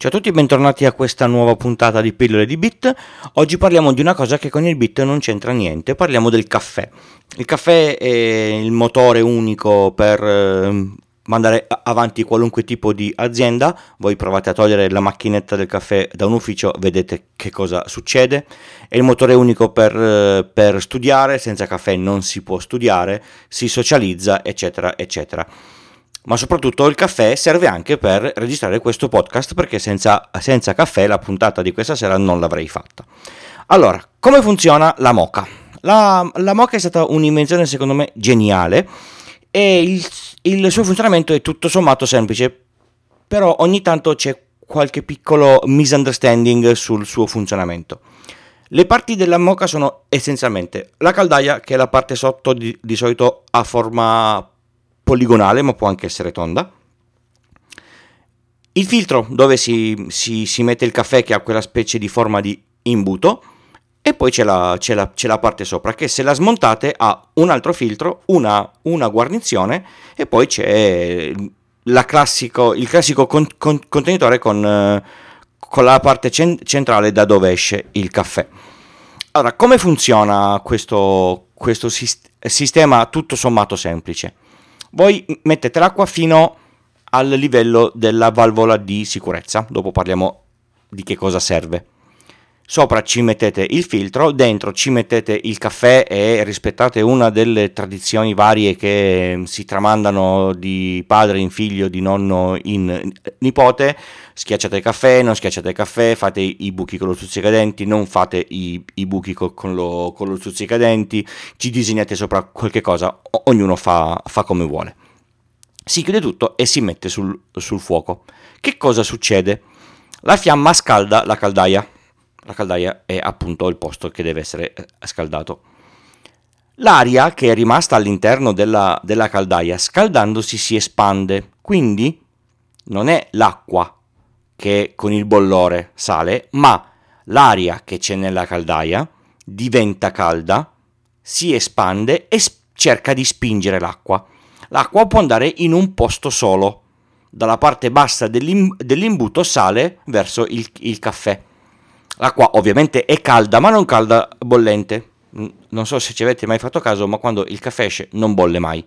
Ciao a tutti e bentornati a questa nuova puntata di Pillole di Bit. Oggi parliamo di una cosa che con il bit non c'entra niente, parliamo del caffè. Il caffè è il motore unico per eh, mandare avanti qualunque tipo di azienda. Voi provate a togliere la macchinetta del caffè da un ufficio, vedete che cosa succede. È il motore unico per, eh, per studiare, senza caffè non si può studiare, si socializza, eccetera, eccetera ma soprattutto il caffè serve anche per registrare questo podcast perché senza, senza caffè la puntata di questa sera non l'avrei fatta. Allora, come funziona la moca? La, la moca è stata un'invenzione secondo me geniale e il, il suo funzionamento è tutto sommato semplice, però ogni tanto c'è qualche piccolo misunderstanding sul suo funzionamento. Le parti della moca sono essenzialmente la caldaia, che è la parte sotto di, di solito a forma poligonale, ma può anche essere tonda. Il filtro dove si, si, si mette il caffè che ha quella specie di forma di imbuto e poi c'è la, c'è, la, c'è la, parte sopra che se la smontate ha un altro filtro, una, una guarnizione e poi c'è classico, il classico con, con, contenitore con, con, la parte cent- centrale da dove esce il caffè. Allora, come funziona questo, questo sist- sistema tutto sommato semplice? Voi mettete l'acqua fino al livello della valvola di sicurezza, dopo parliamo di che cosa serve. Sopra ci mettete il filtro, dentro ci mettete il caffè e rispettate una delle tradizioni varie che si tramandano di padre in figlio, di nonno in nipote. Schiacciate il caffè, non schiacciate il caffè, fate i buchi con lo stuzzicadenti, non fate i, i buchi con lo, con lo stuzzicadenti, ci disegnate sopra qualche cosa, ognuno fa, fa come vuole. Si chiude tutto e si mette sul, sul fuoco. Che cosa succede? La fiamma scalda la caldaia la caldaia è appunto il posto che deve essere eh, scaldato. L'aria che è rimasta all'interno della, della caldaia scaldandosi si espande, quindi non è l'acqua che con il bollore sale, ma l'aria che c'è nella caldaia diventa calda, si espande e cerca di spingere l'acqua. L'acqua può andare in un posto solo. Dalla parte bassa dell'im- dell'imbuto sale verso il, il caffè. L'acqua ovviamente è calda, ma non calda bollente. Non so se ci avete mai fatto caso, ma quando il caffè esce non bolle mai.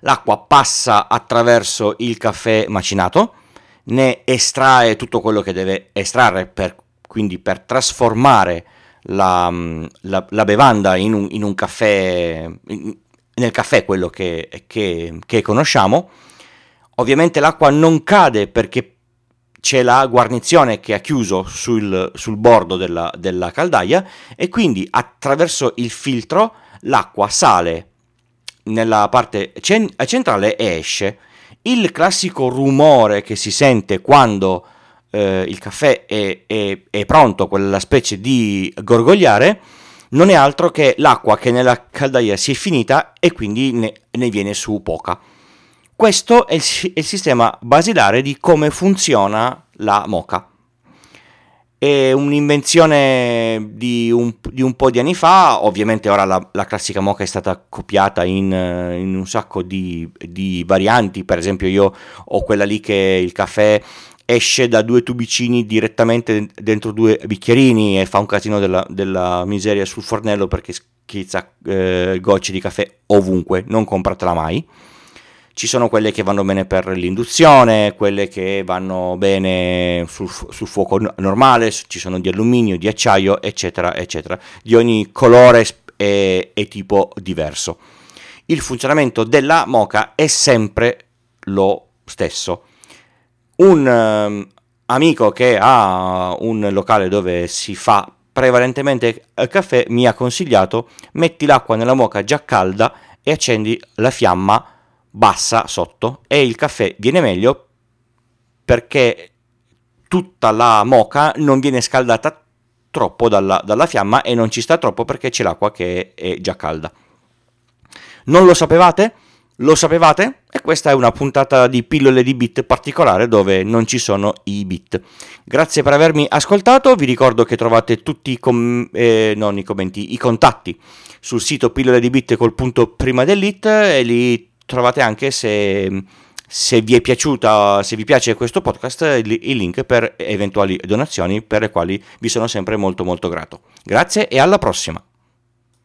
L'acqua passa attraverso il caffè macinato, ne estrae tutto quello che deve estrarre, per, quindi per trasformare la, la, la bevanda in un, in un caffè, in, nel caffè quello che, che, che conosciamo. Ovviamente l'acqua non cade perché c'è la guarnizione che ha chiuso sul, sul bordo della, della, caldaia e quindi attraverso il filtro l'acqua sale nella parte cen- centrale e esce. Il classico rumore che si sente quando eh, il caffè è, è, è, pronto, quella specie di gorgogliare, non è altro che l'acqua che nella caldaia si è finita e quindi ne, ne viene su poca. Questo è il, il sistema basilare di come funziona la moca. È un'invenzione di un, di un, po' di anni fa, ovviamente ora la, la classica moca è stata copiata in, in un sacco di, di, varianti, per esempio io ho quella lì che il caffè esce da due tubicini direttamente dentro due bicchierini e fa un casino della, della miseria sul fornello perché schizza eh, gocce di caffè ovunque, non compratela mai ci sono quelle che vanno bene per l'induzione, quelle che vanno bene sul, sul, fuoco normale, ci sono di alluminio, di acciaio, eccetera, eccetera, di ogni colore e, e tipo diverso. Il funzionamento della moca è sempre lo stesso. Un um, amico che ha un locale dove si fa prevalentemente caffè mi ha consigliato metti l'acqua nella moca già calda e accendi la fiamma bassa sotto e il caffè viene meglio perché tutta la moca non viene scaldata troppo dalla, dalla fiamma e non ci sta troppo perché c'è l'acqua che è già calda. Non lo sapevate? Lo sapevate? E questa è una puntata di pillole di bit particolare dove non ci sono i bit. Grazie per avermi ascoltato, vi ricordo che trovate tutti i, com- eh, i commenti, i contatti sul sito pillole di bit col punto prima dell'it e lì trovate anche se, se vi è piaciuta, se vi piace questo podcast, il, il link per eventuali donazioni per le quali vi sono sempre molto molto grato. Grazie e alla prossima!